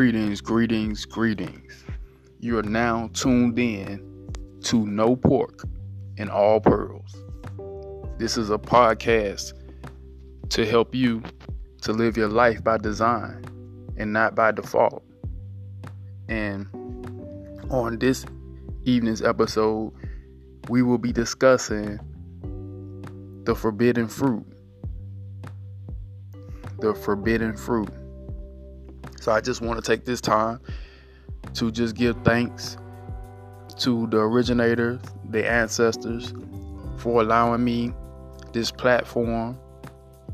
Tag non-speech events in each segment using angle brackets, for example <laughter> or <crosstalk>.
Greetings, greetings, greetings. You are now tuned in to No Pork and All Pearls. This is a podcast to help you to live your life by design and not by default. And on this evening's episode, we will be discussing the forbidden fruit. The forbidden fruit. So I just want to take this time to just give thanks to the originators, the ancestors, for allowing me this platform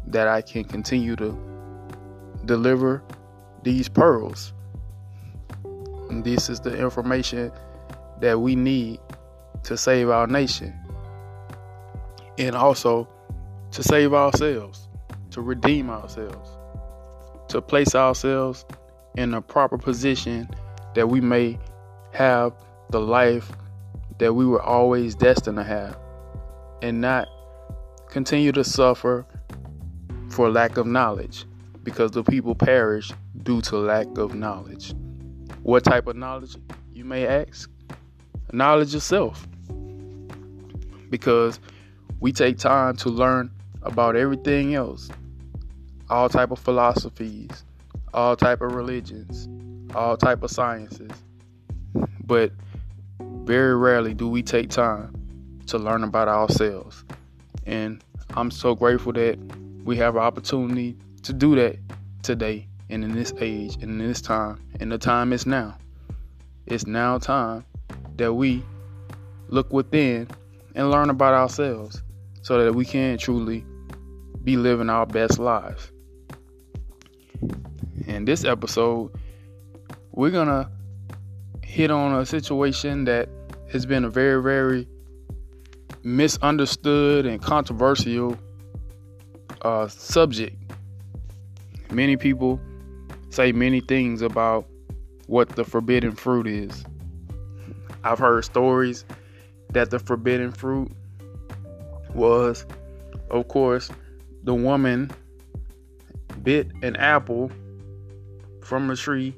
that I can continue to deliver these pearls. And this is the information that we need to save our nation and also to save ourselves, to redeem ourselves to place ourselves in a proper position that we may have the life that we were always destined to have and not continue to suffer for lack of knowledge because the people perish due to lack of knowledge. What type of knowledge, you may ask? Knowledge yourself. Because we take time to learn about everything else all type of philosophies, all type of religions, all type of sciences. But very rarely do we take time to learn about ourselves. And I'm so grateful that we have an opportunity to do that today and in this age and in this time. And the time is now. It's now time that we look within and learn about ourselves so that we can truly be living our best lives. In this episode, we're gonna hit on a situation that has been a very, very misunderstood and controversial uh, subject. Many people say many things about what the forbidden fruit is. I've heard stories that the forbidden fruit was, of course, the woman bit an apple from a tree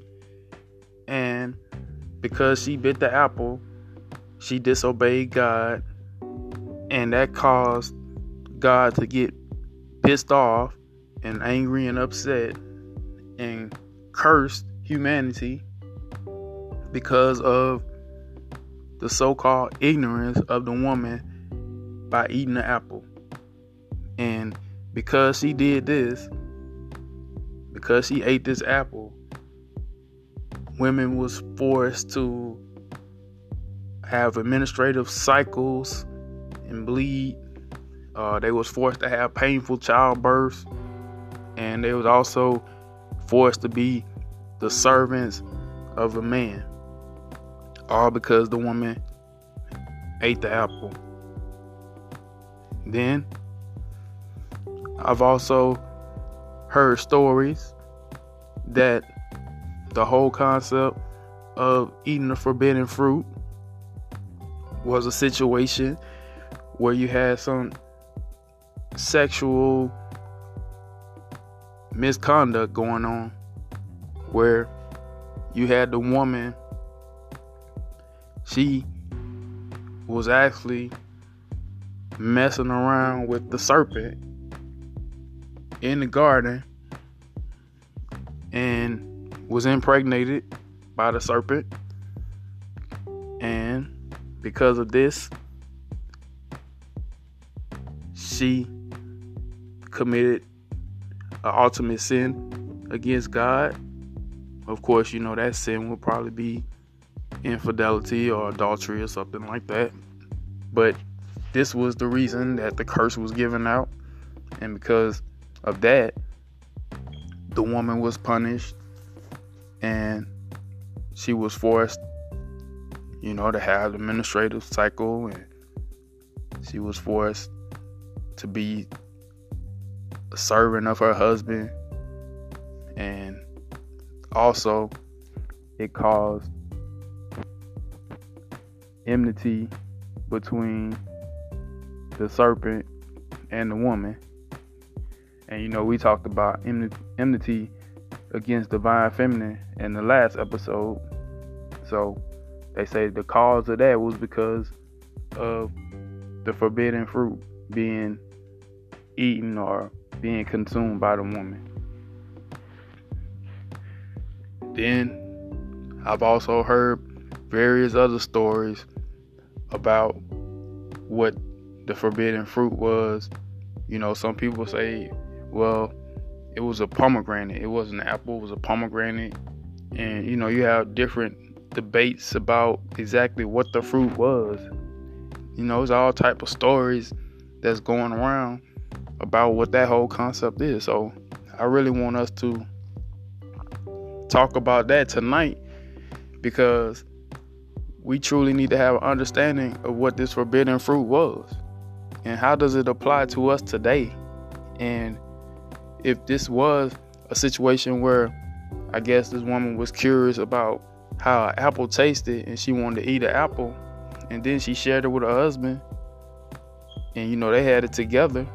and because she bit the apple she disobeyed God and that caused God to get pissed off and angry and upset and cursed humanity because of the so-called ignorance of the woman by eating the apple. And because she did this because she ate this apple, women was forced to have administrative cycles and bleed. Uh, they was forced to have painful childbirths, and they was also forced to be the servants of a man. All because the woman ate the apple. Then I've also heard stories that the whole concept of eating the forbidden fruit was a situation where you had some sexual misconduct going on where you had the woman she was actually messing around with the serpent in the garden and was impregnated by the serpent. And because of this, she committed an ultimate sin against God. Of course, you know that sin would probably be infidelity or adultery or something like that. But this was the reason that the curse was given out. And because of that, the woman was punished and she was forced, you know, to have administrative cycle and she was forced to be a servant of her husband. And also it caused enmity between the serpent and the woman. And you know, we talked about enmity against divine feminine in the last episode. So they say the cause of that was because of the forbidden fruit being eaten or being consumed by the woman. Then I've also heard various other stories about what the forbidden fruit was. You know, some people say, well, it was a pomegranate. It wasn't an apple, it was a pomegranate. And, you know, you have different debates about exactly what the fruit was. You know, there's all type of stories that's going around about what that whole concept is. So I really want us to talk about that tonight because we truly need to have an understanding of what this forbidden fruit was and how does it apply to us today and if this was a situation where i guess this woman was curious about how an apple tasted and she wanted to eat an apple and then she shared it with her husband and you know they had it together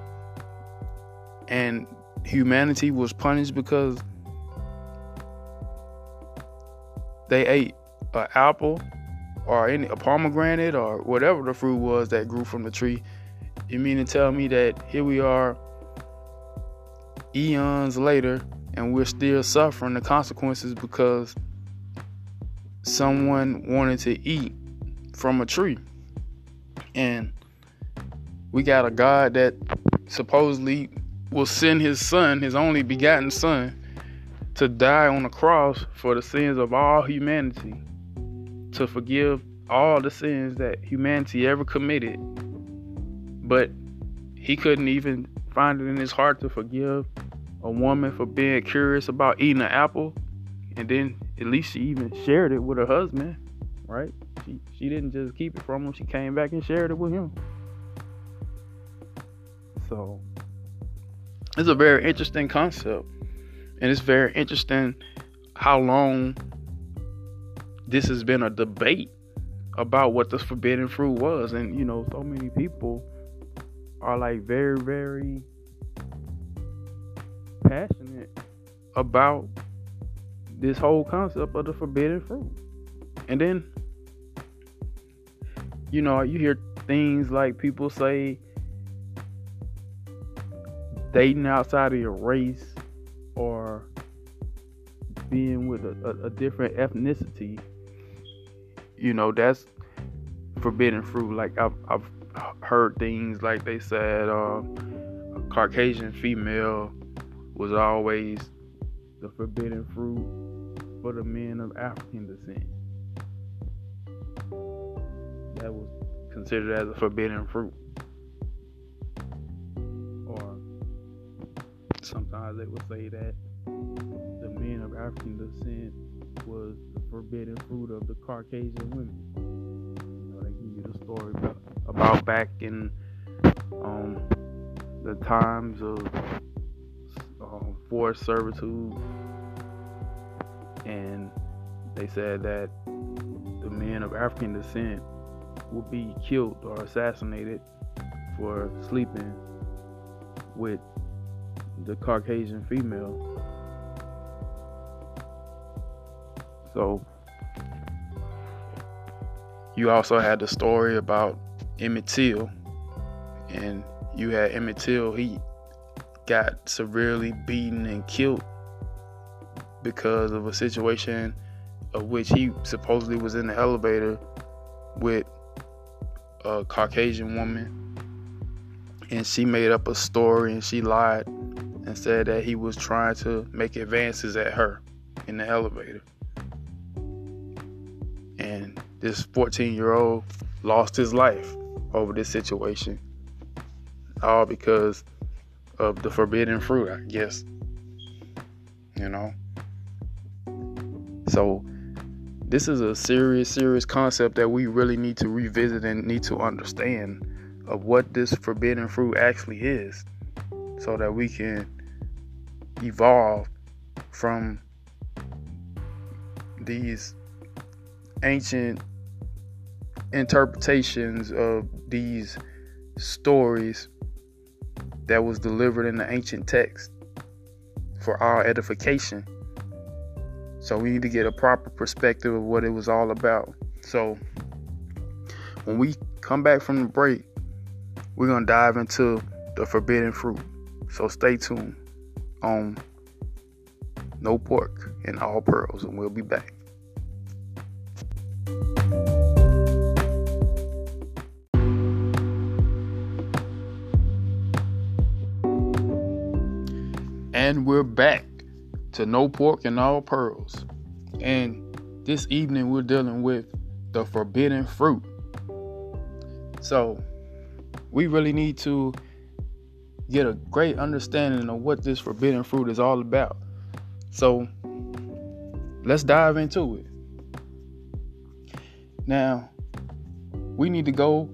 and humanity was punished because they ate an apple or any a pomegranate or whatever the fruit was that grew from the tree. You mean to tell me that here we are eons later and we're still suffering the consequences because someone wanted to eat from a tree. And we got a God that supposedly will send his son, his only begotten son, to die on the cross for the sins of all humanity, to forgive all the sins that humanity ever committed. But he couldn't even find it in his heart to forgive a woman for being curious about eating an apple. And then at least she even shared it with her husband, right? She she didn't just keep it from him, she came back and shared it with him. So it's a very interesting concept. And it's very interesting how long this has been a debate about what the forbidden fruit was. And, you know, so many people are like very, very passionate about this whole concept of the forbidden fruit. And then, you know, you hear things like people say dating outside of your race or being with a, a, a different ethnicity, you know, that's forbidden fruit. Like I've, I've heard things like they said uh, a Caucasian female was always the forbidden fruit for the men of African descent. That was considered as a forbidden fruit. Or sometimes they would say that the men of African descent was the forbidden fruit of the Caucasian women. You know, they give you the story about, about back in um, the times of um, forced servitude, and they said that the men of African descent would be killed or assassinated for sleeping with the Caucasian female. So you also had the story about Emmett Till, and you had Emmett Till. He got severely beaten and killed because of a situation of which he supposedly was in the elevator with a Caucasian woman and she made up a story and she lied and said that he was trying to make advances at her in the elevator. And this 14 year old lost his life over this situation. All because of the forbidden fruit, I guess. You know? So, this is a serious, serious concept that we really need to revisit and need to understand of what this forbidden fruit actually is so that we can evolve from these ancient interpretations of these stories that was delivered in the ancient text for our edification So we need to get a proper perspective of what it was all about. So when we come back from the break, we're going to dive into the forbidden fruit. So stay tuned on No Pork and All Pearls, and we'll be back. And we're back to No Pork and All Pearls. And this evening we're dealing with the forbidden fruit. So we really need to get a great understanding of what this forbidden fruit is all about. So let's dive into it. Now, we need to go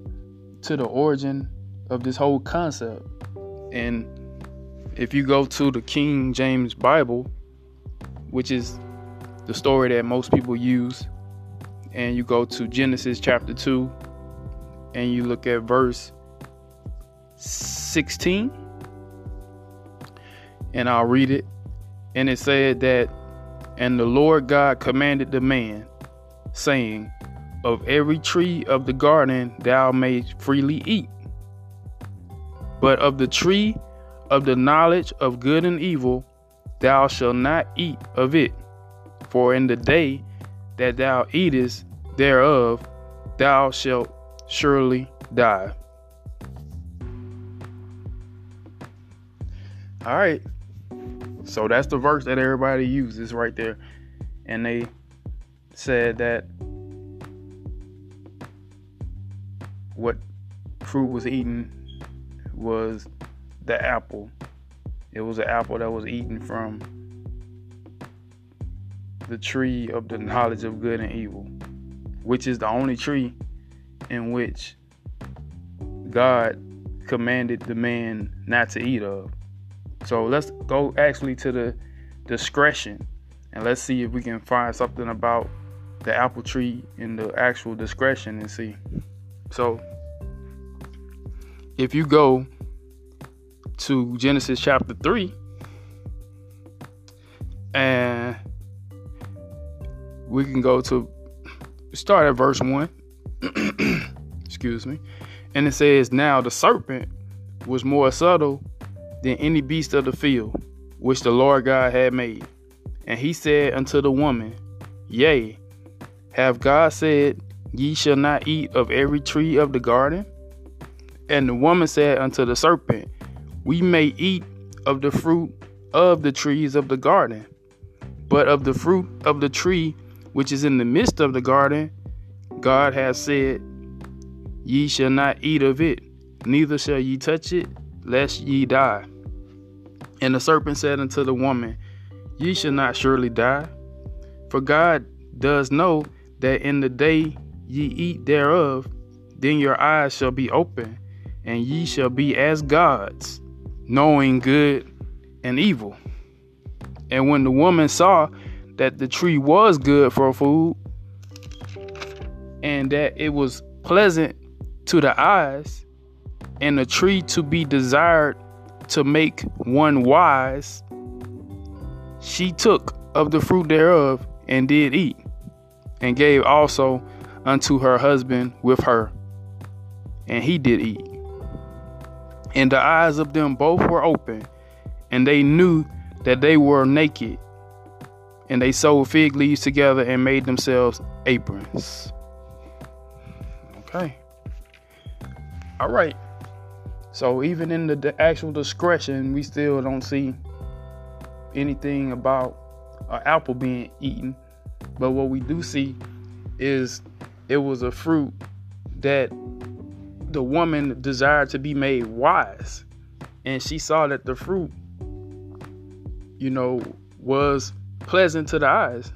to the origin of this whole concept. And if you go to the King James Bible, which is the story that most people use, and you go to Genesis chapter 2 and you look at verse 16, and I'll read it. And it said that, and the Lord God commanded the man, saying, Of every tree of the garden thou mayst freely eat, but of the tree of the knowledge of good and evil, thou shalt not eat of it. For in the day that thou eatest thereof, thou shalt surely die. All right. So that's the verse that everybody uses right there. And they said that what fruit was eaten was the apple. It was an apple that was eaten from the tree of the knowledge of good and evil, which is the only tree in which God commanded the man not to eat of. So let's go actually to the discretion and let's see if we can find something about the apple tree in the actual discretion and see. So if you go to Genesis chapter 3. And we can go to start at verse 1. <clears throat> Excuse me. And it says, Now the serpent was more subtle than any beast of the field which the Lord God had made. And he said unto the woman, Yea, have God said, Ye shall not eat of every tree of the garden? And the woman said unto the serpent, we may eat of the fruit of the trees of the garden, but of the fruit of the tree which is in the midst of the garden, God has said, Ye shall not eat of it, neither shall ye touch it, lest ye die. And the serpent said unto the woman, Ye shall not surely die, for God does know that in the day ye eat thereof, then your eyes shall be open, and ye shall be as gods, knowing good and evil. And when the woman saw that the tree was good for food and that it was pleasant to the eyes and a tree to be desired to make one wise, she took of the fruit thereof and did eat, and gave also unto her husband with her, and he did eat. And the eyes of them both were open, and they knew that they were naked. And they sewed fig leaves together and made themselves aprons. Okay. All right. So even in the actual discretion, we still don't see anything about an apple being eaten. But what we do see is it was a fruit that the woman desired to be made wise. And she saw that the fruit, you know, was pleasant to the eyes.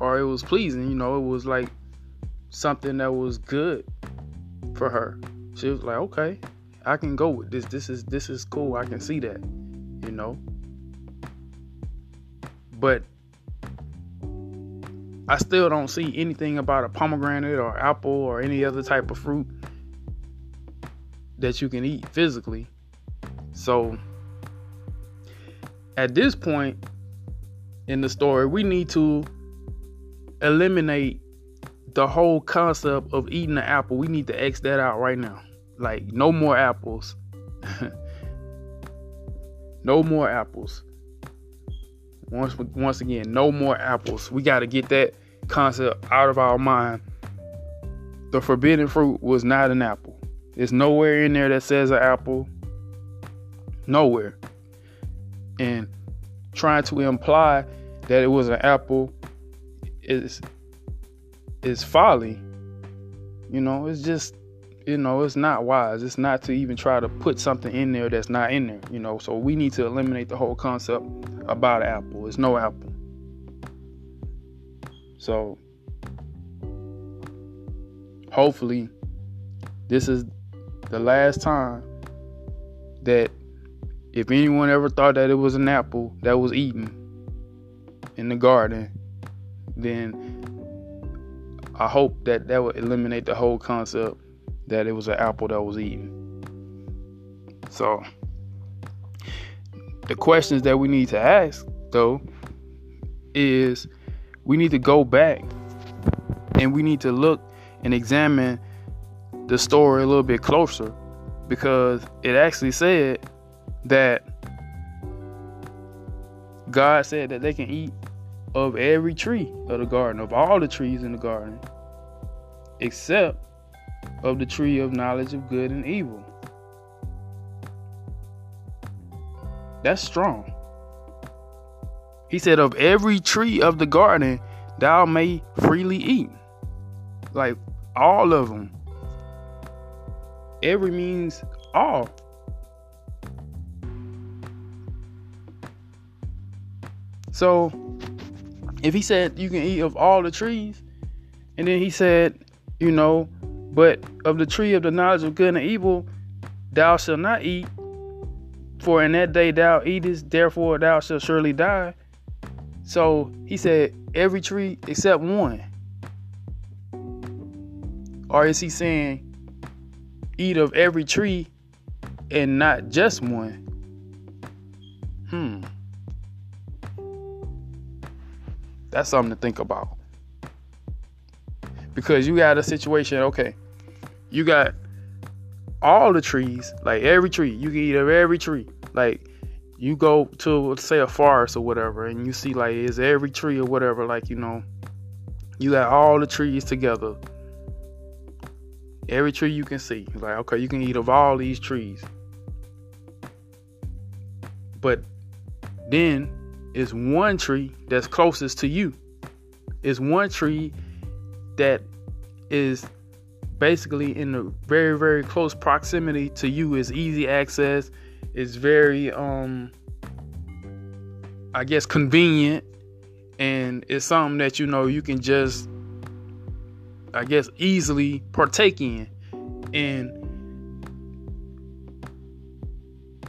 Or it was pleasing, you know, it was like something that was good for her. She was like, okay, I can go with this. This is this is cool. I can see that, you know. But I still don't see anything about a pomegranate or apple or any other type of fruit that you can eat physically. So at this point, in the story, we need to eliminate the whole concept of eating an apple. We need to X that out right now. Like, no more apples. <laughs> no more apples. Once once again, no more apples. We got to get that concept out of our mind. The forbidden fruit was not an apple. There's nowhere in there that says an apple. Nowhere. And trying to imply that it was an apple is is folly. You know, it's just you know, it's not wise. It's not to even try to put something in there that's not in there, you know. So we need to eliminate the whole concept about apple. It's no apple. So hopefully this is the last time that if anyone ever thought that it was an apple that was eaten in the garden, then I hope that that would eliminate the whole concept that it was an apple that was eaten. So, the questions that we need to ask, though, is we need to go back and we need to look and examine the story a little bit closer because it actually said that God said that they can eat of every tree of the garden, of all the trees in the garden, except of the tree of knowledge of good and evil. That's strong. He said, Of every tree of the garden thou may freely eat. Like all of them. Every means all. So if he said you can eat of all the trees, and then he said, you know, but of the tree of the knowledge of good and evil, thou shalt not eat, for in that day thou eatest, therefore thou shalt surely die. So he said, every tree except one. Or is he saying, eat of every tree and not just one? Hmm. That's something to think about. Because you got a situation, okay, you got all the trees, like every tree. You can eat of every tree. Like you go to say a forest or whatever, and you see like is every tree or whatever. Like you know, you got all the trees together. Every tree you can see, like okay, you can eat of all these trees. But then it's one tree that's closest to you. It's one tree that is basically in the very very close proximity to you is easy access is very um i guess convenient and it's something that you know you can just i guess easily partake in. And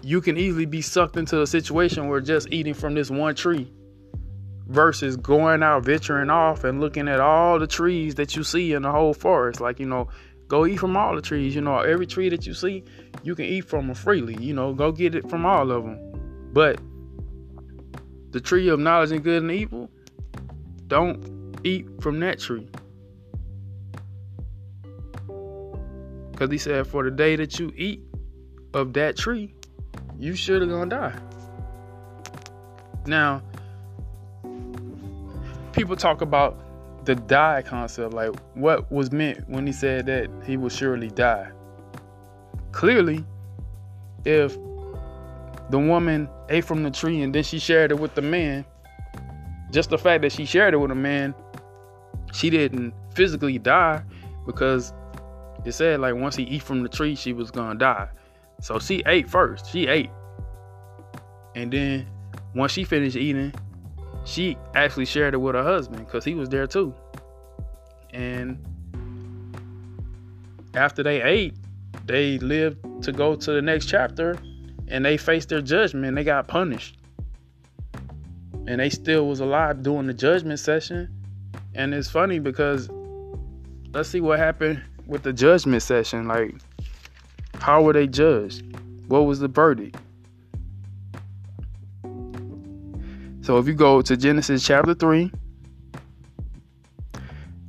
you can easily be sucked into a situation where just eating from this one tree versus going out venturing off and looking at all the trees that you see in the whole forest. Like you know go eat from all the trees. You know every tree that you see you can eat from them freely. You know go get it from all of them but the tree of knowledge and good and evil don't eat from that tree because he said for the day that you eat of that tree you should have gonna die now people talk about the die concept, like what was meant when he said that he will surely die. Clearly, if the woman ate from the tree and then she shared it with the man, just the fact that she shared it with a man, she didn't physically die because it said like once he eat from the tree, she was gonna die. So she ate first. She ate. And then once she finished eating, she actually shared it with her husband because he was there too. And after they ate, they lived to go to the next chapter and they faced their judgment. They got punished. And they still was alive during the judgment session. And it's funny because let's see what happened with the judgment session. Like, how were they judged? What was the verdict? So if you go to Genesis chapter 3,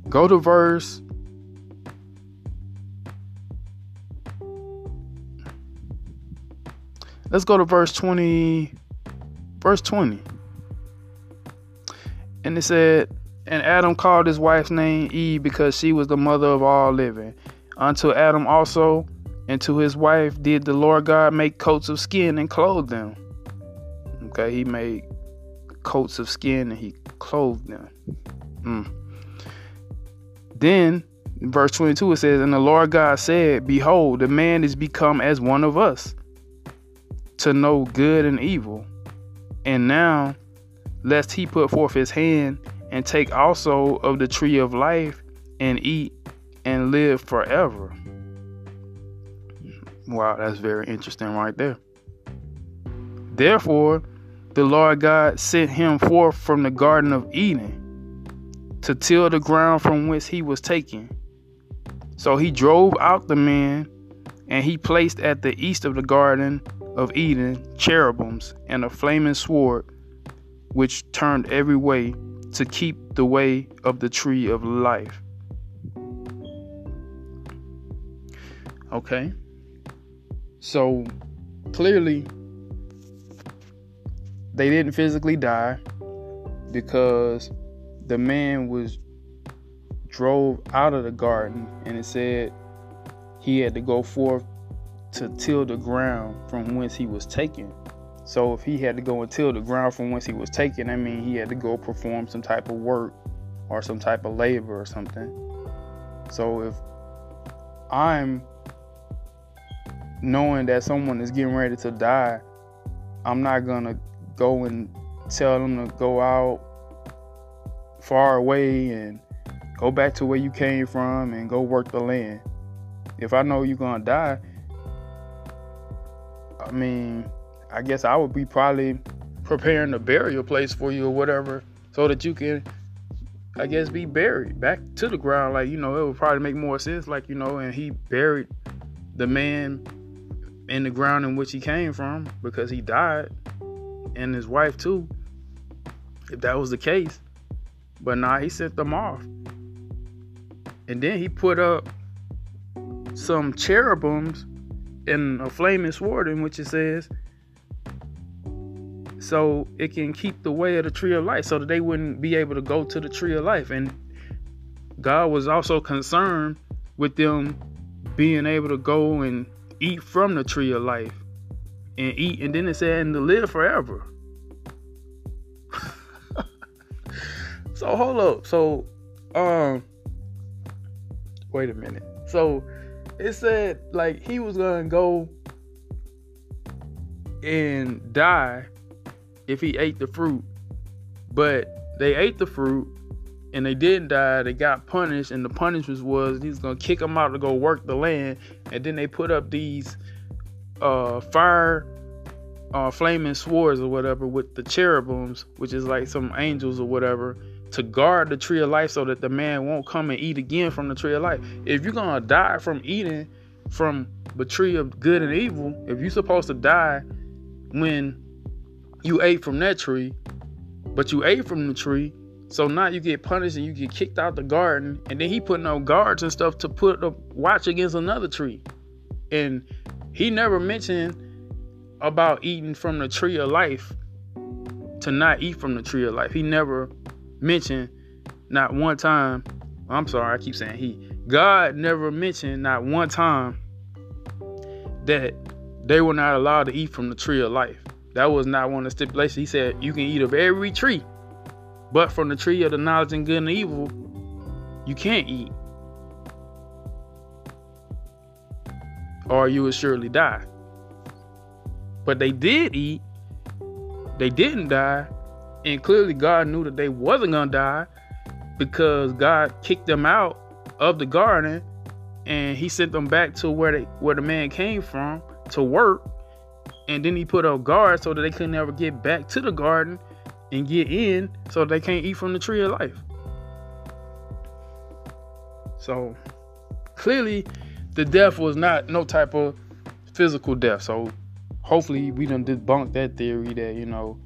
go to verse Let's go to verse 20 verse 20. And it said, And Adam called his wife's name Eve because she was the mother of all living. Unto Adam also and to his wife did the Lord God make coats of skin and clothe them. Okay, he made coats of skin and he clothed them. Mm. Then, verse 22, it says, And the Lord God said, Behold, the man is become as one of us to know good and evil. And now, lest he put forth his hand and take also of the tree of life and eat and live forever. Wow, that's very interesting right there. Therefore, the Lord God sent him forth from the Garden of Eden to till the ground from whence he was taken. So he drove out the man, and he placed at the east of the Garden of Eden cherubims and a flaming sword, which turned every way to keep the way of the tree of life. Okay. So clearly, they didn't physically die because the man was drove out of the garden and it said he had to go forth to till the ground from whence he was taken. So if he had to go till the ground from whence he was taken, I mean he had to go perform some type of work or some type of labor or something. So if I'm knowing that someone is getting ready to die, I'm not gonna go and tell them to go out far away and go back to where you came from and go work the land. If I know you're gonna die, I mean, I guess I would be probably preparing a burial place for you or whatever so that you can I guess be buried back to the ground. Like, you know, it would probably make more sense, like, you know, and he buried the man in the ground in which he came from because he died and his wife too, if that was the case. But nah, he sent them off. And then he put up some cherubims and a flaming sword in which it says, so it can keep the way of the tree of life so that they wouldn't be able to go to the tree of life. And God was also concerned with them being able to go and eat from the tree of life and eat, and then it said, and to live forever. <laughs> so hold up. So, um, wait a minute. So it said like he was gonna go and die if he ate the fruit, but they ate the fruit and they didn't die. They got punished, and the punishment was he's gonna kick them out to go work the land, and then they put up these uh, fire uh, flaming swords or whatever with the cherubims, which is like some angels or whatever, to guard the tree of life so that the man won't come and eat again from the tree of life. If you're gonna die from eating from the tree of good and evil, if you're supposed to die when you ate from that tree, but you ate from the tree, so now you get punished and you get kicked out the garden, and then he put no guards and stuff to put a watch against another tree. And he never mentioned about eating from the tree of life to not eat from the tree of life. He never mentioned not one time. I'm sorry, I keep saying he. God never mentioned not one time that they were not allowed to eat from the tree of life. That was not one of the stipulations. He said you can eat of every tree, but from the tree of the knowledge and good and evil, you can't eat. Or you will surely die. But they did eat. They didn't die. And clearly God knew that they wasn't gonna die because God kicked them out of the garden and he sent them back to where they where the man came from to work. And then he put up guards so that they could never get back to the garden and get in so they can't eat from the tree of life. So clearly the death was not no type of physical death. So hopefully we done debunked that theory that, you know,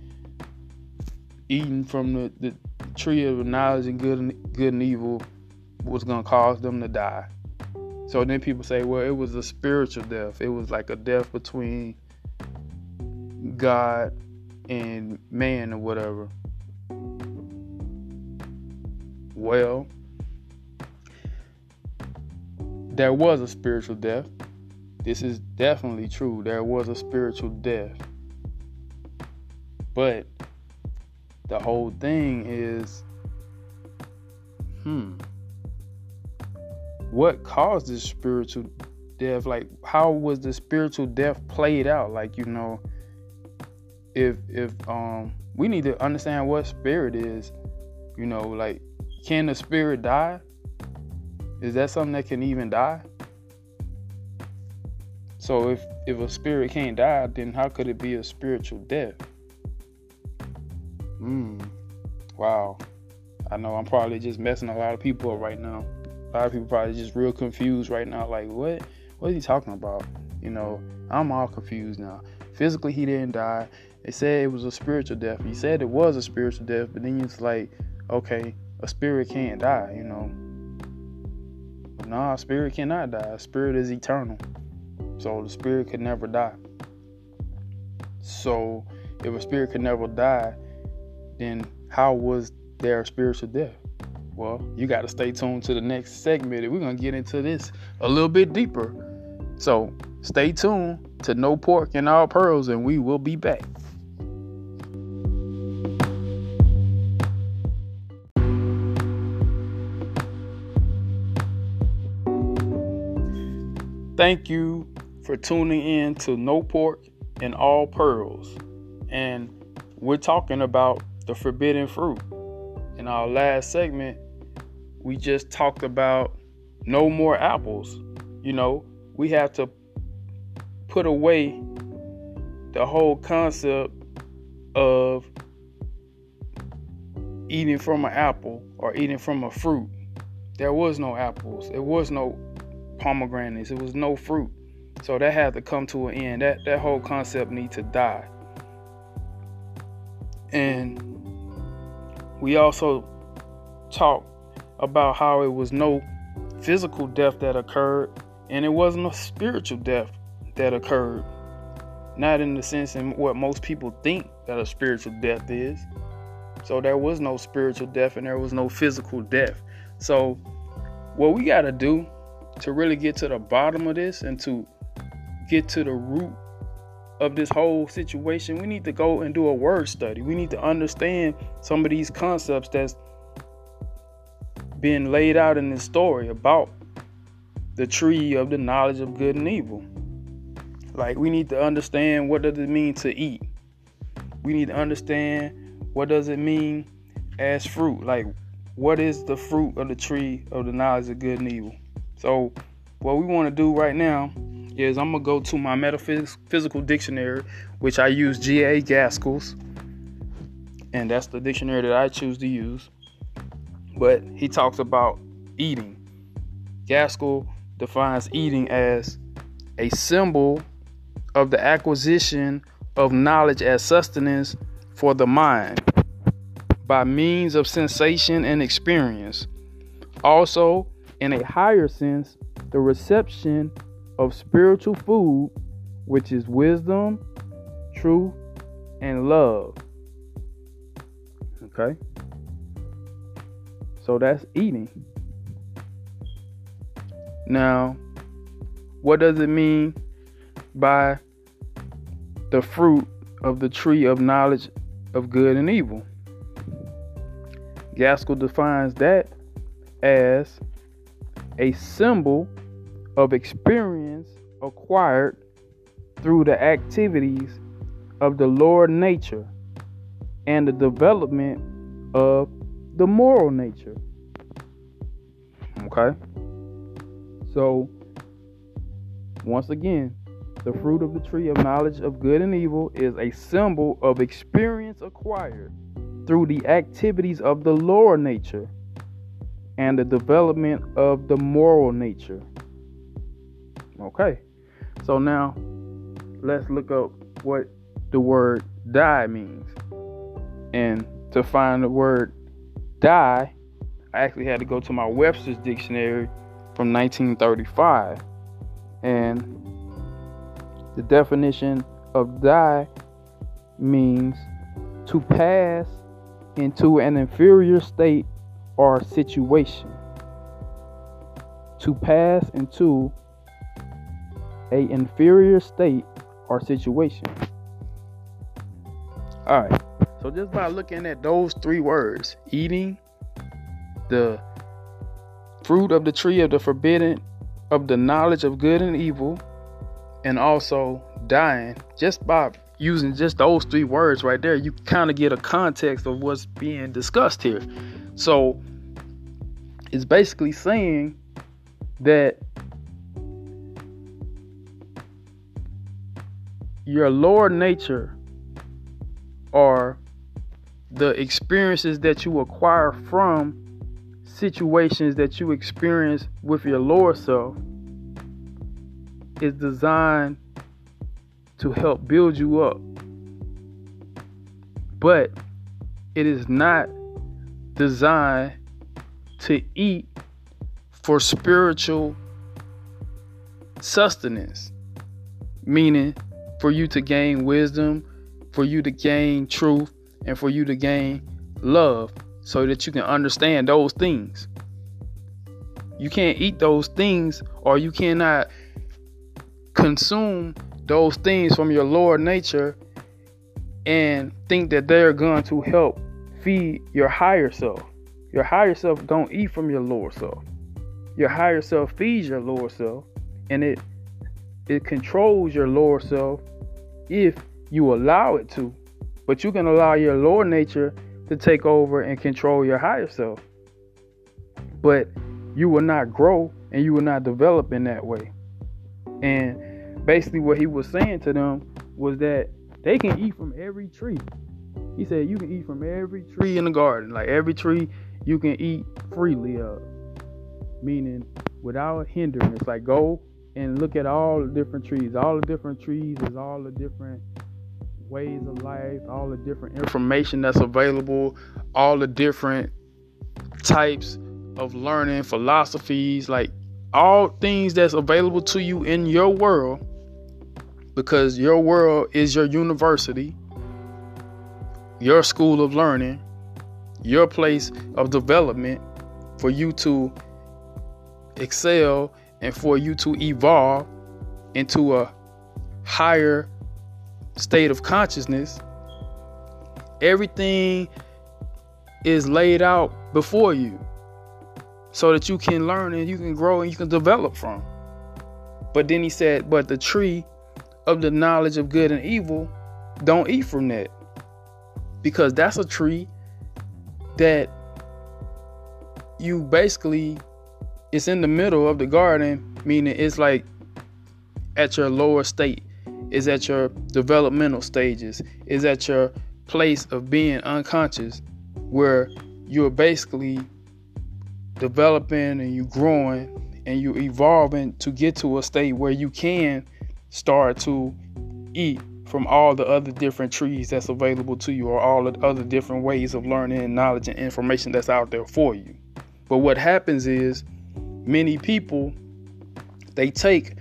eating from the, the tree of knowledge and good and good and evil was gonna cause them to die. So then people say, well, it was a spiritual death. It was like a death between God and man or whatever. Well, there was a spiritual death. This is definitely true. There was a spiritual death. But the whole thing is hmm what caused this spiritual death like how was the spiritual death played out like you know if if um we need to understand what spirit is you know like can the spirit die is that something that can even die so if if a spirit can't die then how could it be a spiritual death hmm wow i know i'm probably just messing a lot of people up right now a lot of people probably just real confused right now. Like, what? What are you talking about? You know, I'm all confused now. Physically, he didn't die. They said it was a spiritual death. He said it was a spiritual death, but then it's like, okay, a spirit can't die. You know, nah, a spirit cannot die. A spirit is eternal, so the spirit could never die. So, if a spirit could never die, then how was there a spiritual death? Well, you got to stay tuned to the next segment. We're going to get into this a little bit deeper. So stay tuned to No Pork and All Pearls, and we will be back. Thank you for tuning in to No Pork and All Pearls. And we're talking about the forbidden fruit. In our last segment, we just talked about no more apples. You know, we have to put away the whole concept of eating from an apple or eating from a fruit. There was no apples. There was no pomegranates. It was no fruit. So that had to come to an end. That that whole concept need to die. And we also talked about how it was no physical death that occurred and it wasn't a spiritual death that occurred. Not in the sense in what most people think that a spiritual death is. So there was no spiritual death and there was no physical death. So what we got to do to really get to the bottom of this and to get to the root of this whole situation, we need to go and do a word study. We need to understand some of these concepts that's being laid out in this story about the tree of the knowledge of good and evil. Like we need to understand what does it mean to eat. We need to understand what does it mean as fruit. Like what is the fruit of the tree of the knowledge of good and evil. So what we want to do right now is I'm gonna go to my metaphysical dictionary, which I use G.A. Gaskell's, and that's the dictionary that I choose to use but he talks about eating. Gaskell defines eating as a symbol of the acquisition of knowledge as sustenance for the mind by means of sensation and experience. Also, in a higher sense, the reception of spiritual food, which is wisdom, truth, and love. Okay? So that's eating. Now, what does it mean by the fruit of the tree of knowledge of good and evil? Gaskell defines that as a symbol of experience acquired through the activities of the lower nature and the development of the moral nature. Okay? So, once again, the fruit of the tree of knowledge of good and evil is a symbol of experience acquired through the activities of the lower nature and the development of the moral nature. Okay, so now let's look up what the word die means. And to find the word die, I actually had to go to my Webster's dictionary from 1935. And the definition of die means to pass into an inferior state or situation. To pass into a inferior state or situation. All right. So just by looking at those three words, eating the fruit of the tree of the forbidden of the knowledge of good and evil, and also dying, just by using just those three words right there, you kind of get a context of what's being discussed here. So it's basically saying that your lower nature or the experiences that you acquire from situations that you experience with your lower self is designed to help build you up. But it is not designed to eat for spiritual sustenance, meaning for you to gain wisdom, for you to gain truth, and for you to gain love so that you can understand those things. You can't eat those things or you cannot consume those things from your lower nature and think that they're going to help feed your higher self. Your higher self don't eat from your lower self. Your higher self feeds your lower self and it it controls your lower self if you allow it to. But you can allow your lower nature to take over and control your higher self. But you will not grow and you will not develop in that way. And basically, what he was saying to them was that they can eat from every tree. He said, You can eat from every tree in the garden. Like every tree you can eat freely of. Meaning without hindrance. Like go and look at all the different trees. All the different trees is all the different ways of life, all the different information that's available, all the different types of learning, philosophies, like all things that's available to you in your world because your world is your university, your school of learning, your place of development for you to excel and for you to evolve into a higher state of consciousness, everything is laid out before you so that you can learn and you can grow and you can develop from. But then he said, But the tree of the knowledge of good and evil, don't eat from that. Because that's a tree that you basically it's in the middle of the garden, meaning it's like at your lower state. Is at your developmental stages, is at your place of being unconscious, where you're basically developing and you're growing and you're evolving to get to a state where you can start to eat from all the other different trees that's available to you or all the other different ways of learning and knowledge and information that's out there for you. But what happens is many people they take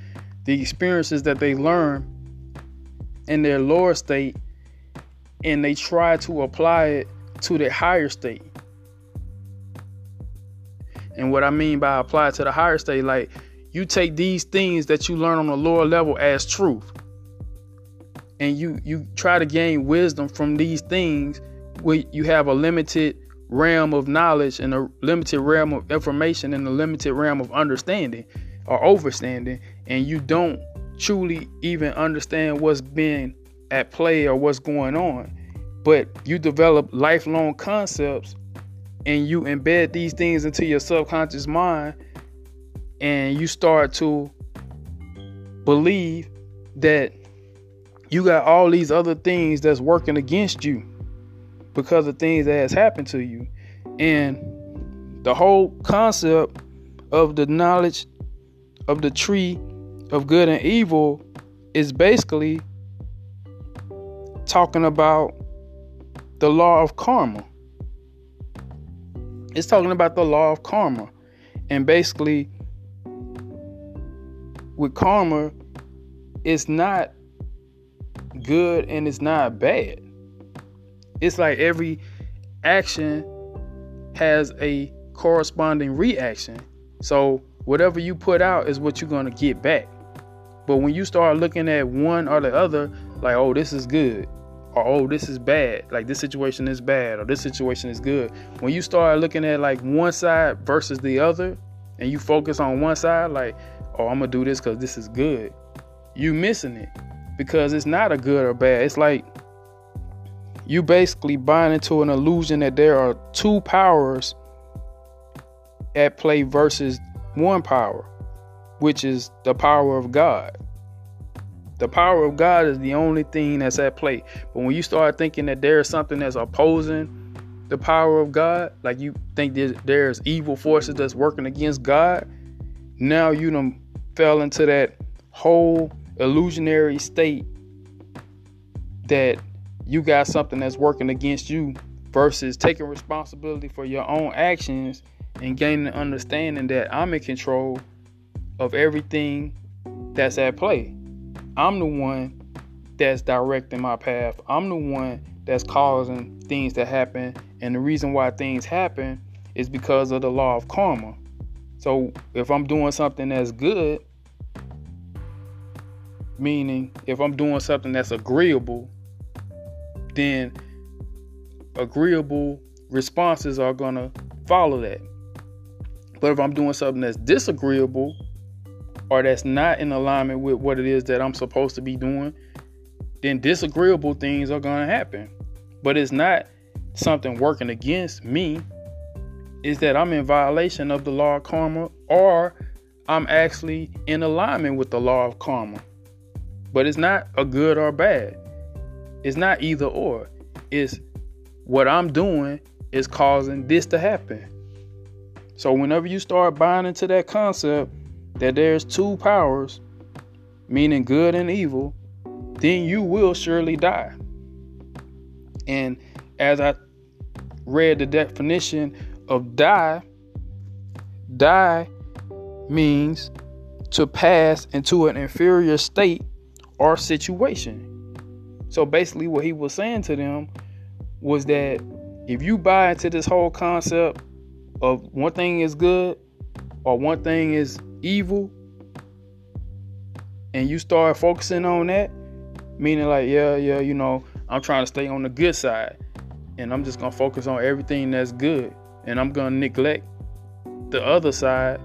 the experiences that they learn in their lower state and they try to apply it to their higher state. And what I mean by apply it to the higher state, like you take these things that you learn on the lower level as truth. And you you try to gain wisdom from these things where you have a limited realm of knowledge and a limited realm of information and a limited realm of understanding or overstanding and you don't truly even understand what's being at play or what's going on. But you develop lifelong concepts and you embed these things into your subconscious mind and you start to believe that you got all these other things that's working against you because of things that has happened to you and the whole concept of the knowledge of the tree of good and evil is basically talking about the law of karma. It's talking about the law of karma. And basically, with karma, it's not good and it's not bad. It's like every action has a corresponding reaction. So whatever you put out is what you're to get back. But when you start looking at one or the other, like, oh, this is good, or oh, this is bad, like this situation is bad, or this situation is good. When you start looking at like one side versus the other, and you focus on one side, like, oh, I'm gonna do this because this is good, you missing it because it's not a good or bad. It's like you basically buying into an illusion that there are two powers at play versus one power, which is the power of God. The power of God is the only thing that's at play. But when you start thinking that there's something that's opposing the power of God, like you think there's evil forces that's working against God, now you done fell into that whole illusionary state that you got something that's working against you versus taking responsibility for your own actions and gaining understanding that I'm in control of everything that's at play. I'm the one that's directing my path. I'm the one that's causing things to happen. And the reason why things happen is because of the law of karma. So if I'm doing something that's good, meaning if I'm doing something that's agreeable, then agreeable responses are going to follow that. But if I'm doing something that's disagreeable or that's not in alignment with what it is that I'm supposed to be doing, then disagreeable things are going to happen. But it's not something working against me. Is that I'm in violation of the law of karma or I'm actually in alignment with the law of karma. But it's not a good or bad. It's not either or. It's what I'm doing is causing this to happen. So whenever you start buying into that concept that there's two powers, meaning good and evil, then you will surely die. And as I read the definition of die, die means to pass into an inferior state or situation. So basically, what he was saying to them was that if you buy into this whole concept of one thing is good or one thing is evil, and you start focusing on that, meaning like, yeah, yeah, you know, I'm trying to stay on the good side, and I'm just gonna focus on everything that's good, and I'm gonna neglect the other side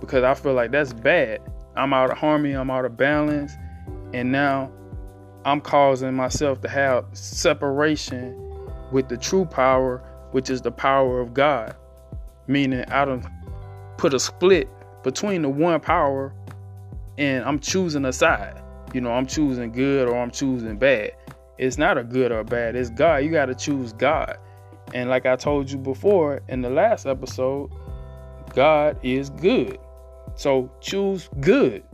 because I feel like that's bad. I'm out of harmony, I'm out of balance, and now I'm causing myself to have separation with the true power, which is the power of God. Meaning, I don't put a split between the one power and I'm choosing a side. You know, I'm choosing good or I'm choosing bad. It's not a good or bad, it's God. You got to choose God. And like I told you before in the last episode, God is good. So choose good.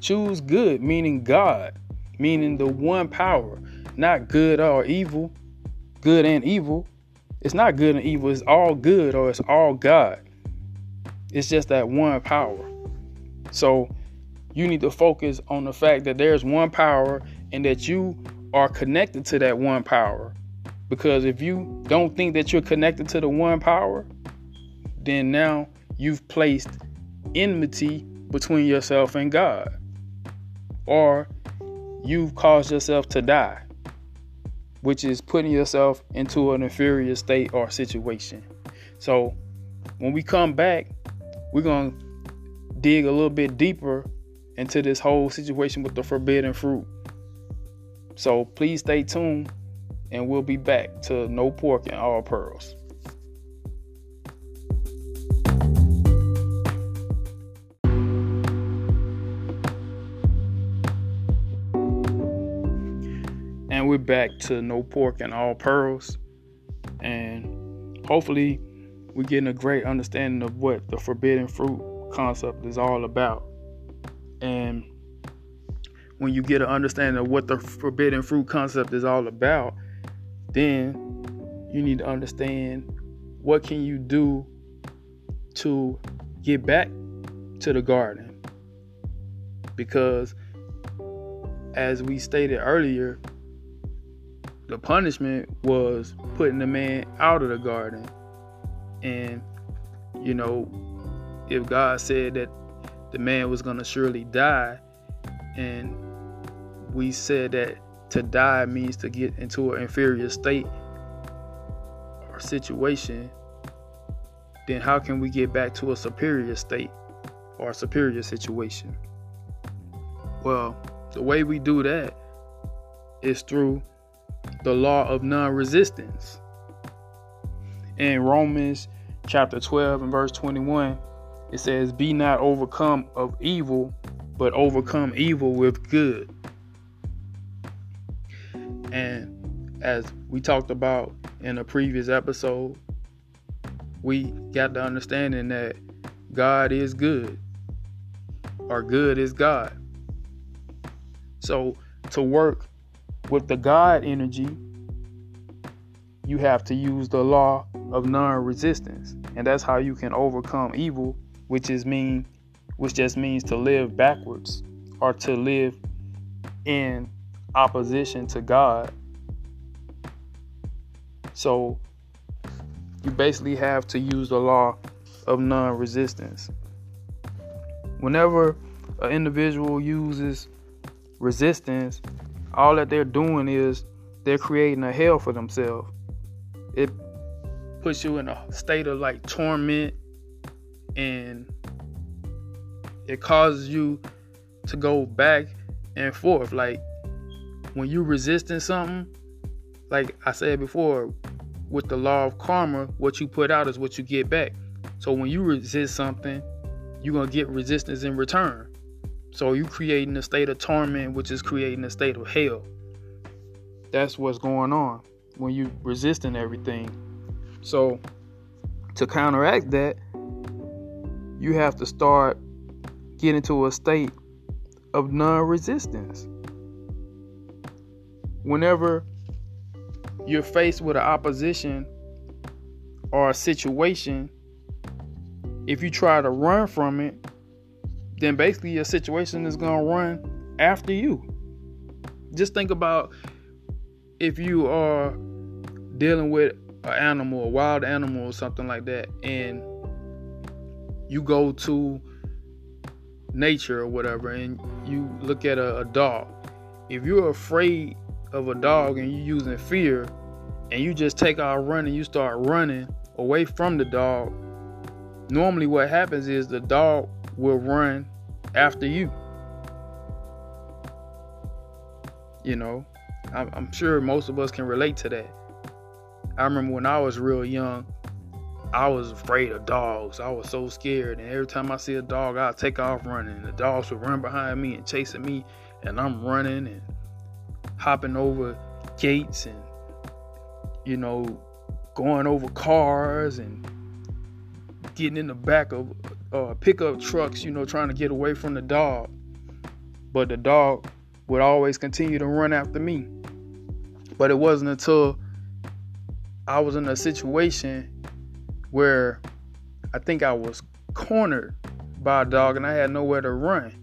Choose good, meaning God, meaning the one power, not good or evil, good and evil. It's not good and evil, it's all good or it's all God. It's just that one power. So you need to focus on the fact that there's one power and that you are connected to that one power. Because if you don't think that you're connected to the one power, then now you've placed enmity between yourself and God or you've caused yourself to die, which is putting yourself into an inferior state or situation. So when we come back, we're going to dig a little bit deeper into this whole situation with the forbidden fruit. So please stay tuned and we'll be back to no pork and all pearls. We're back to no pork and all pearls. And hopefully, we're getting a great understanding of what the forbidden fruit concept is all about. And when you get an understanding of what the forbidden fruit concept is all about, then you need to understand what can you do to get back to the garden. Because as we stated earlier, the punishment was putting the man out of the garden. And, you know, if God said that the man was going to surely die, and we said that to die means to get into an inferior state or situation, then how can we get back to a superior state or a superior situation? Well, the way we do that is through the law of non resistance. In Romans chapter 12 and verse 21, it says, Be not overcome of evil, but overcome evil with good. And as we talked about in a previous episode, we got the understanding that God is good, or good is God. So to work with the God energy, you have to use the law of non-resistance. And that's how you can overcome evil, which is mean which just means to live backwards or to live in opposition to God. So you basically have to use the law of non-resistance. Whenever an individual uses resistance, all that they're doing is they're creating a hell for themselves. It puts you in a state of like torment and it causes you to go back and forth. Like when you're resisting something, like I said before, with the law of karma, what you put out is what you get back. So when you resist something, you're gonna get resistance in return. So you creating a state of torment, which is creating a state of hell. That's what's going on when you resisting everything. So to counteract that, you have to start getting to a state of non-resistance. Whenever you're faced with an opposition or a situation, if you try to run from it, then basically your situation is going to run after you. Just think about if you are dealing with an animal, a wild animal or something like that, and you go to nature or whatever, and you look at a, a dog. If you're afraid of a dog and you're using fear, and you just take out running, you start running away from the dog, normally what happens is the dog will run after you. You know, I'm, I'm sure most of us can relate to that. I remember when I was real young, I was afraid of dogs. I was so scared, and every time I see a dog, I'd take off running. The dogs would run behind me and chasing me, and I'm running and hopping over gates and you know going over cars and getting in the back of uh, pickup trucks, you know, trying to get away from the dog. But the dog would always continue to run after me. But it wasn't until I was in a situation where I think I was cornered by a dog and I had nowhere to run.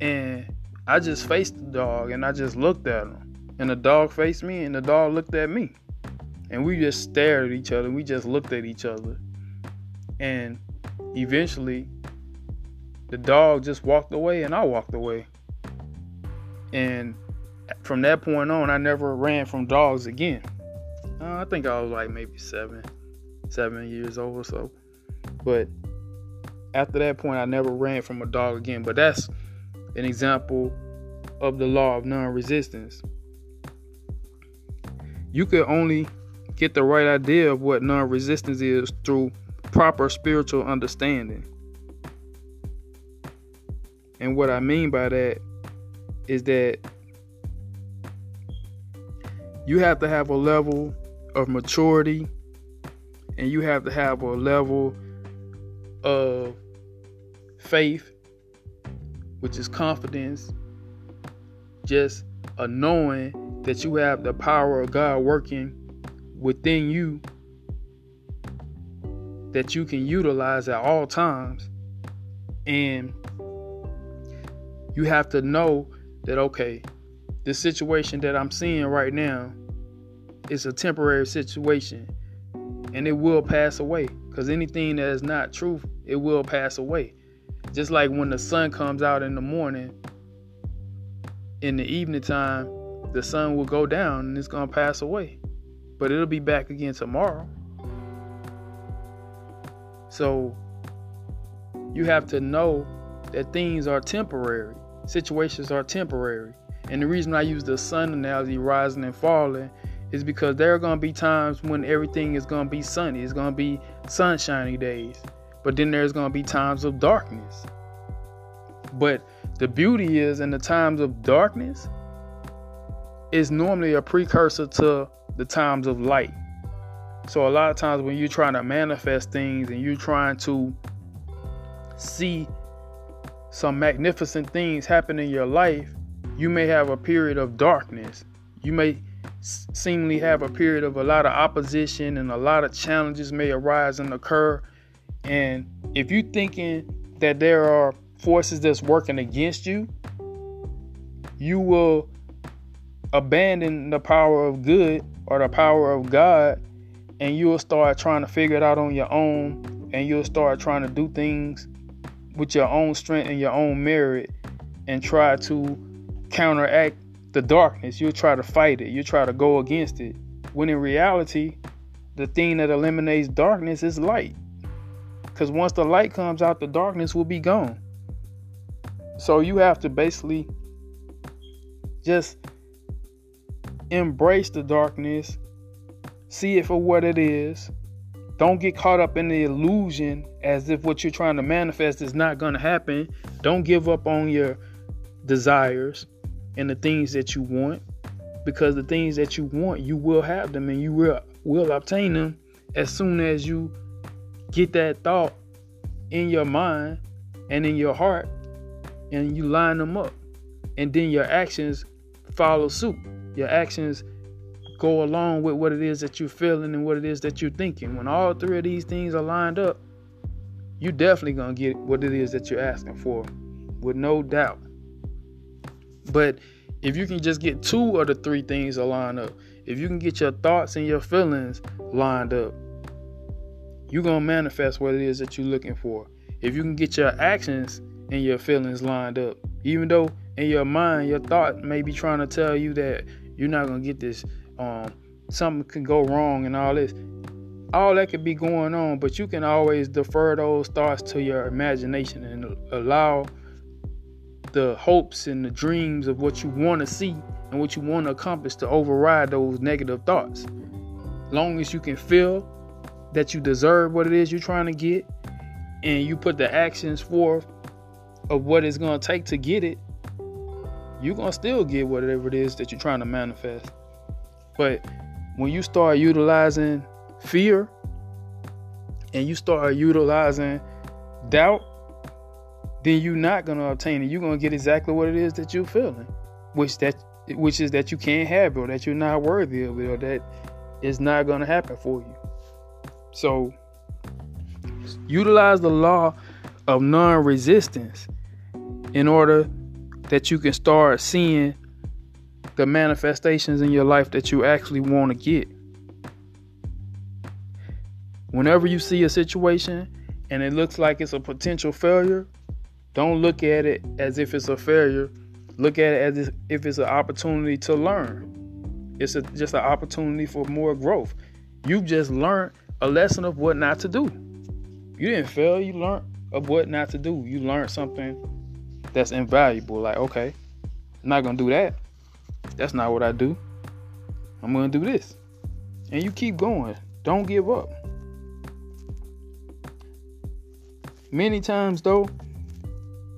And I just faced the dog and I just looked at him. And the dog faced me and the dog looked at me. And we just stared at each other. We just looked at each other. And eventually, the dog just walked away and I walked away. And from that point on, I never ran from dogs again. Uh, I think I was like maybe seven, seven years old or so. But after that point, I never ran from a dog again. But that's an example of the law of non resistance. You could only get the right idea of what non resistance is through proper spiritual understanding. And what I mean by that is that you have to have a level of maturity and you have to have a level of faith, which is confidence, just a knowing that you have the power of God working within you that you can utilize at all times. And you have to know that, okay, the situation that I'm seeing right now is a temporary situation and it will pass away. Because anything that is not truth, it will pass away. Just like when the sun comes out in the morning, in the evening time, the sun will go down and it's going to pass away. But it'll be back again tomorrow. So you have to know that things are temporary, situations are temporary. And the reason I use the sun analogy, rising and falling, is because there are going to be times when everything is going to be sunny. It's going to be sunshiny days. But then there's going to be times of darkness. But the beauty is in the times of darkness is normally a precursor to the times of light. So a lot of times when you're trying to manifest things and you're trying to see some magnificent things happen in your life, you may have a period of darkness. You may seemingly have a period of a lot of opposition and a lot of challenges may arise and occur. And if you're thinking that there are forces that's working against you, you will abandon the power of good or the power of God and you'll start trying to figure it out on your own and you'll start trying to do things with your own strength and your own merit and try to counteract the darkness. You'll try to fight it. You'll try to go against it. When in reality the thing that eliminates darkness is light. Because once the light comes out the darkness will be gone. So you have to basically just embrace the darkness see it for what it is. Don't get caught up in the illusion as if what you're trying to manifest is not going to happen. Don't give up on your desires and the things that you want because the things that you want, you will have them and you will will obtain them as soon as you get that thought in your mind and in your heart and you line them up. And then your actions follow suit. Your actions go along with what it is that you're feeling and what it is that you're thinking. When all three of these things are lined up, you definitely gonna get what it is that you're asking for, with no doubt. But if you can just get two of the three things aligned up, if you can get your thoughts and your feelings lined up, you're gonna manifest what it is that you're looking for. If you can get your actions and your feelings lined up, even though in your mind your thought may be trying to tell you that you're not gonna get this um, something can go wrong and all this. All that could be going on, but you can always defer those thoughts to your imagination and allow the hopes and the dreams of what you want to see and what you want to accomplish to override those negative thoughts. Long as you can feel that you deserve what it is you're trying to get and you put the actions forth of what it's going to take to get it, you're going to still get whatever it is that you're trying to manifest. But when you start utilizing fear and you start utilizing doubt, then you're not gonna obtain it. You're gonna get exactly what it is that you're feeling, which that which is that you can't have it, or that you're not worthy of it, or that it's not gonna happen for you. So utilize the law of non-resistance in order that you can start seeing the manifestations in your life that you actually want to get. Whenever you see a situation and it looks like it's a potential failure, don't look at it as if it's a failure. Look at it as if it's an opportunity to learn. It's a, just an opportunity for more growth. You've just learned a lesson of what not to do. You didn't fail, you learned of what not to do. You learned something that's invaluable. Like, okay, I'm not gonna do that. That's not what I do. I'm going to do this. And you keep going. Don't give up. Many times, though,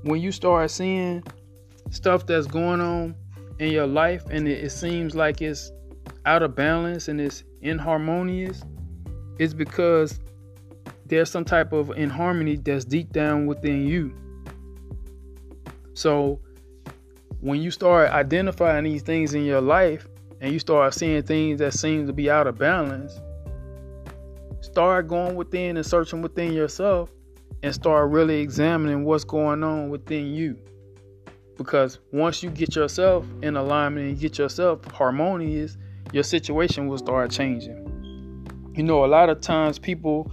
when you start seeing stuff that's going on in your life and it, it seems like it's out of balance and it's inharmonious, it's because there's some type of inharmony that's deep down within you. So when you start identifying these things in your life and you start seeing things that seem to be out of balance, start going within and searching within yourself and start really examining what's going on within you. Because once you get yourself in alignment and get yourself harmonious, your situation will start changing. You know, a lot of times people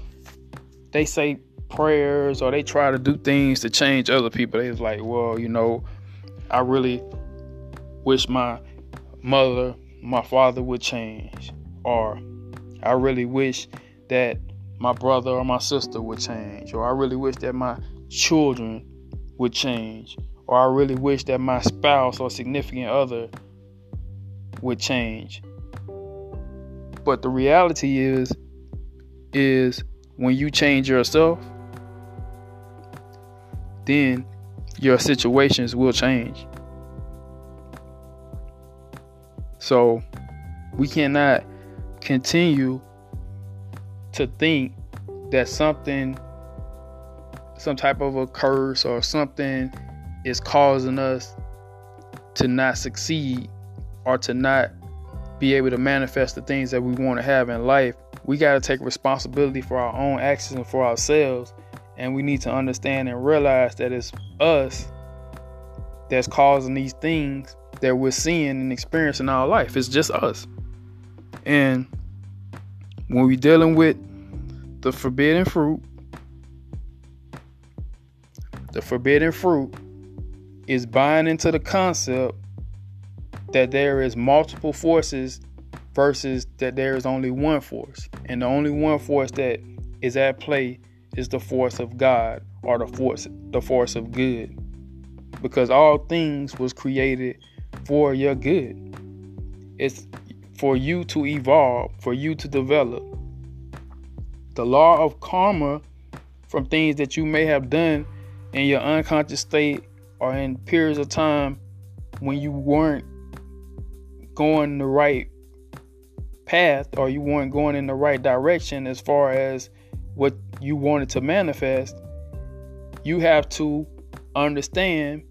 they say prayers or they try to do things to change other people. They're like, well, you know, I really wish my mother, my father would change. Or I really wish that my brother or my sister would change. Or I really wish that my children would change. Or I really wish that my spouse or significant other would change. But the reality is, is when you change yourself, then your situations will change. So we cannot continue to think that something, some type of a curse or something is causing us to not succeed or to not be able to manifest the things that we want to have in life. We got to take responsibility for our own actions and for ourselves and we need to understand and realize that it's us that's causing these things that we're seeing and experiencing in our life. It's just us. And when we're dealing with the forbidden fruit, the forbidden fruit is buying into the concept that there is multiple forces versus that there is only one force. And the only one force that is at play is the force of God or the force the force of good. Because all things was created for your good. It's for you to evolve, for you to develop. The law of karma from things that you may have done in your unconscious state or in periods of time when you weren't going the right path or you weren't going in the right direction as far as what you wanted to manifest, you have to understand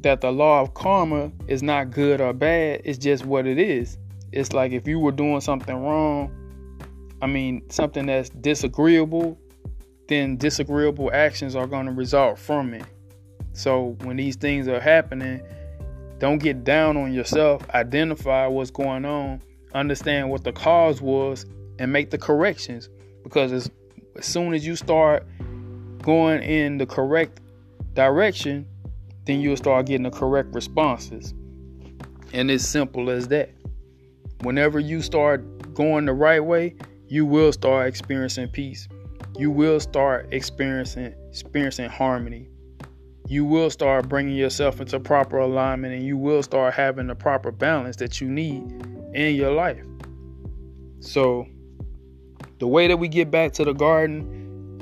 that the law of karma is not good or bad, it's just what it is. It's like if you were doing something wrong, I mean, something that's disagreeable, then disagreeable actions are going to result from it. So when these things are happening, don't get down on yourself, identify what's going on, understand what the cause was, and make the corrections because it's as soon as you start going in the correct direction, then you'll start getting the correct responses. And it's simple as that. Whenever you start going the right way, you will start experiencing peace. You will start experiencing experiencing harmony. You will start bringing yourself into proper alignment and you will start having the proper balance that you need in your life. So, the way that we get back to the garden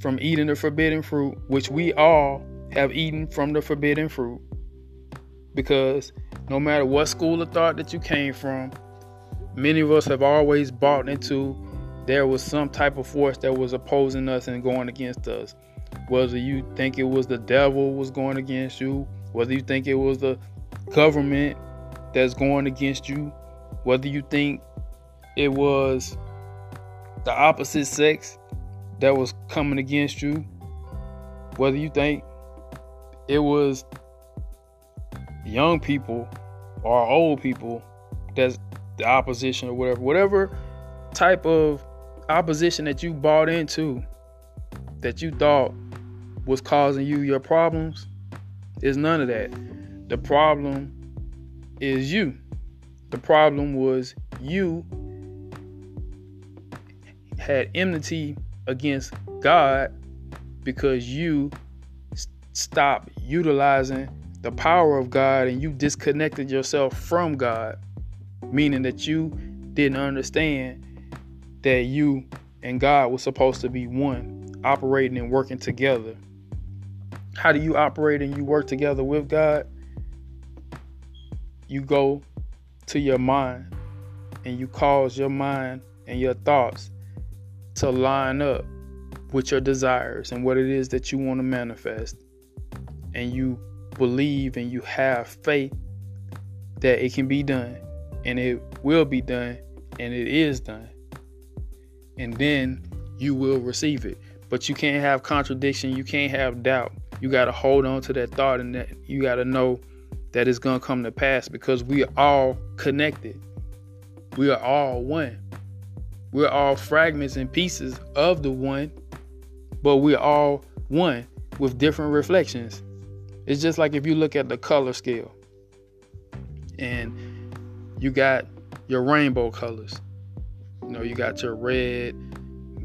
from eating the forbidden fruit, which we all have eaten from the forbidden fruit, because no matter what school of thought that you came from, many of us have always bought into there was some type of force that was opposing us and going against us. Whether you think it was the devil was going against you, whether you think it was the government that's going against you, whether you think it was the opposite sex that was coming against you, whether you think it was young people or old people that's the opposition or whatever, whatever type of opposition that you bought into that you thought was causing you your problems is none of that. The problem is you. The problem was you had enmity against God because you stopped utilizing the power of God and you disconnected yourself from God, meaning that you didn't understand that you and God was supposed to be one, operating and working together. How do you operate and you work together with God? You go to your mind and you cause your mind and your thoughts to line up with your desires and what it is that you want to manifest. And you believe and you have faith that it can be done and it will be done and it is done. And then you will receive it. But you can't have contradiction, you can't have doubt. You got to hold on to that thought and that you got to know that it's going to come to pass because we are all connected. We are all one. We're all fragments and pieces of the one, but we're all one with different reflections. It's just like if you look at the color scale and you got your rainbow colors. You know, you got your red,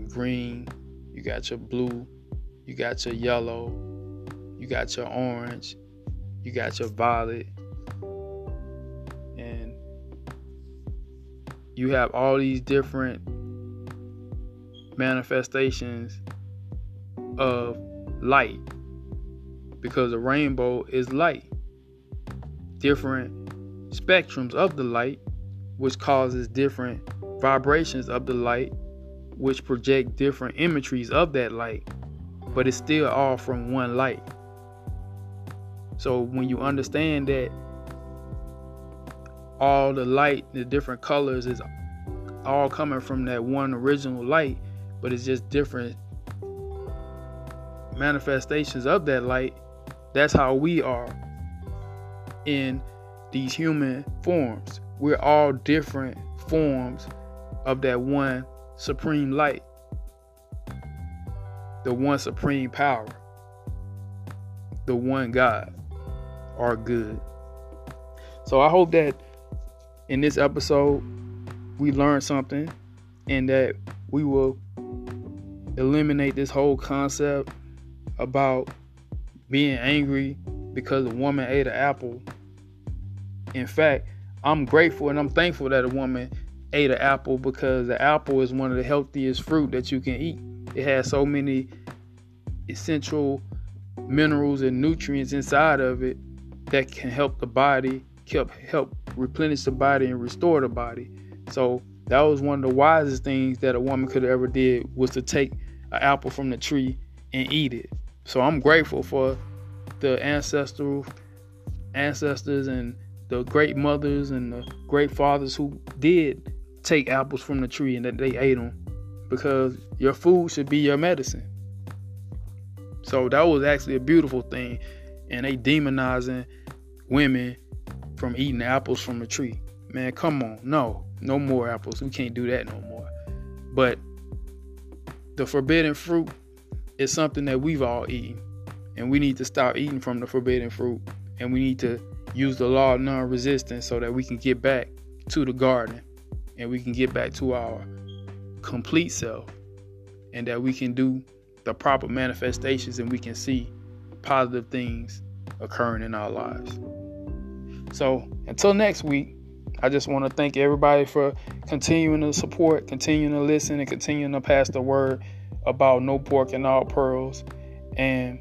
green, you got your blue, you got your yellow, you got your orange, you got your violet, and you have all these different manifestations of light because a rainbow is light. Different spectrums of the light, which causes different vibrations of the light, which project different imageries of that light, but it's still all from one light. So when you understand that all the light, the different colors is all coming from that one original light, but it's just different manifestations of that light. That's how we are in these human forms. We're all different forms of that one supreme light, the one supreme power, the one God, are good. So I hope that in this episode we learned something and that we will eliminate this whole concept about being angry because a woman ate an apple in fact, I'm grateful and I'm thankful that a woman ate an apple because the apple is one of the healthiest fruit that you can eat. It has so many essential minerals and nutrients inside of it that can help the body, help help replenish the body and restore the body. So that was one of the wisest things that a woman could ever did was to take an apple from the tree and eat it. So I'm grateful for the ancestral ancestors and the great mothers and the great fathers who did take apples from the tree and that they ate them because your food should be your medicine. So that was actually a beautiful thing. And they demonizing women from eating apples from a tree. Man, come on. No, no more apples. We can't do that no more. But the forbidden fruit is something that we've all eaten. And we need to stop eating from the forbidden fruit. And we need to use the law of non-resistance so that we can get back to the garden and we can get back to our complete self and that we can do the proper manifestations and we can see positive things occurring in our lives. So until next week, I just want to thank everybody for continuing to support, continuing to listen, and continuing to pass the word about no pork and all pearls. And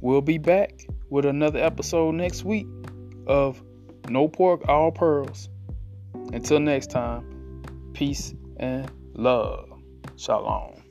we'll be back with another episode next week of No Pork, All Pearls. Until next time, peace and love. Shalom.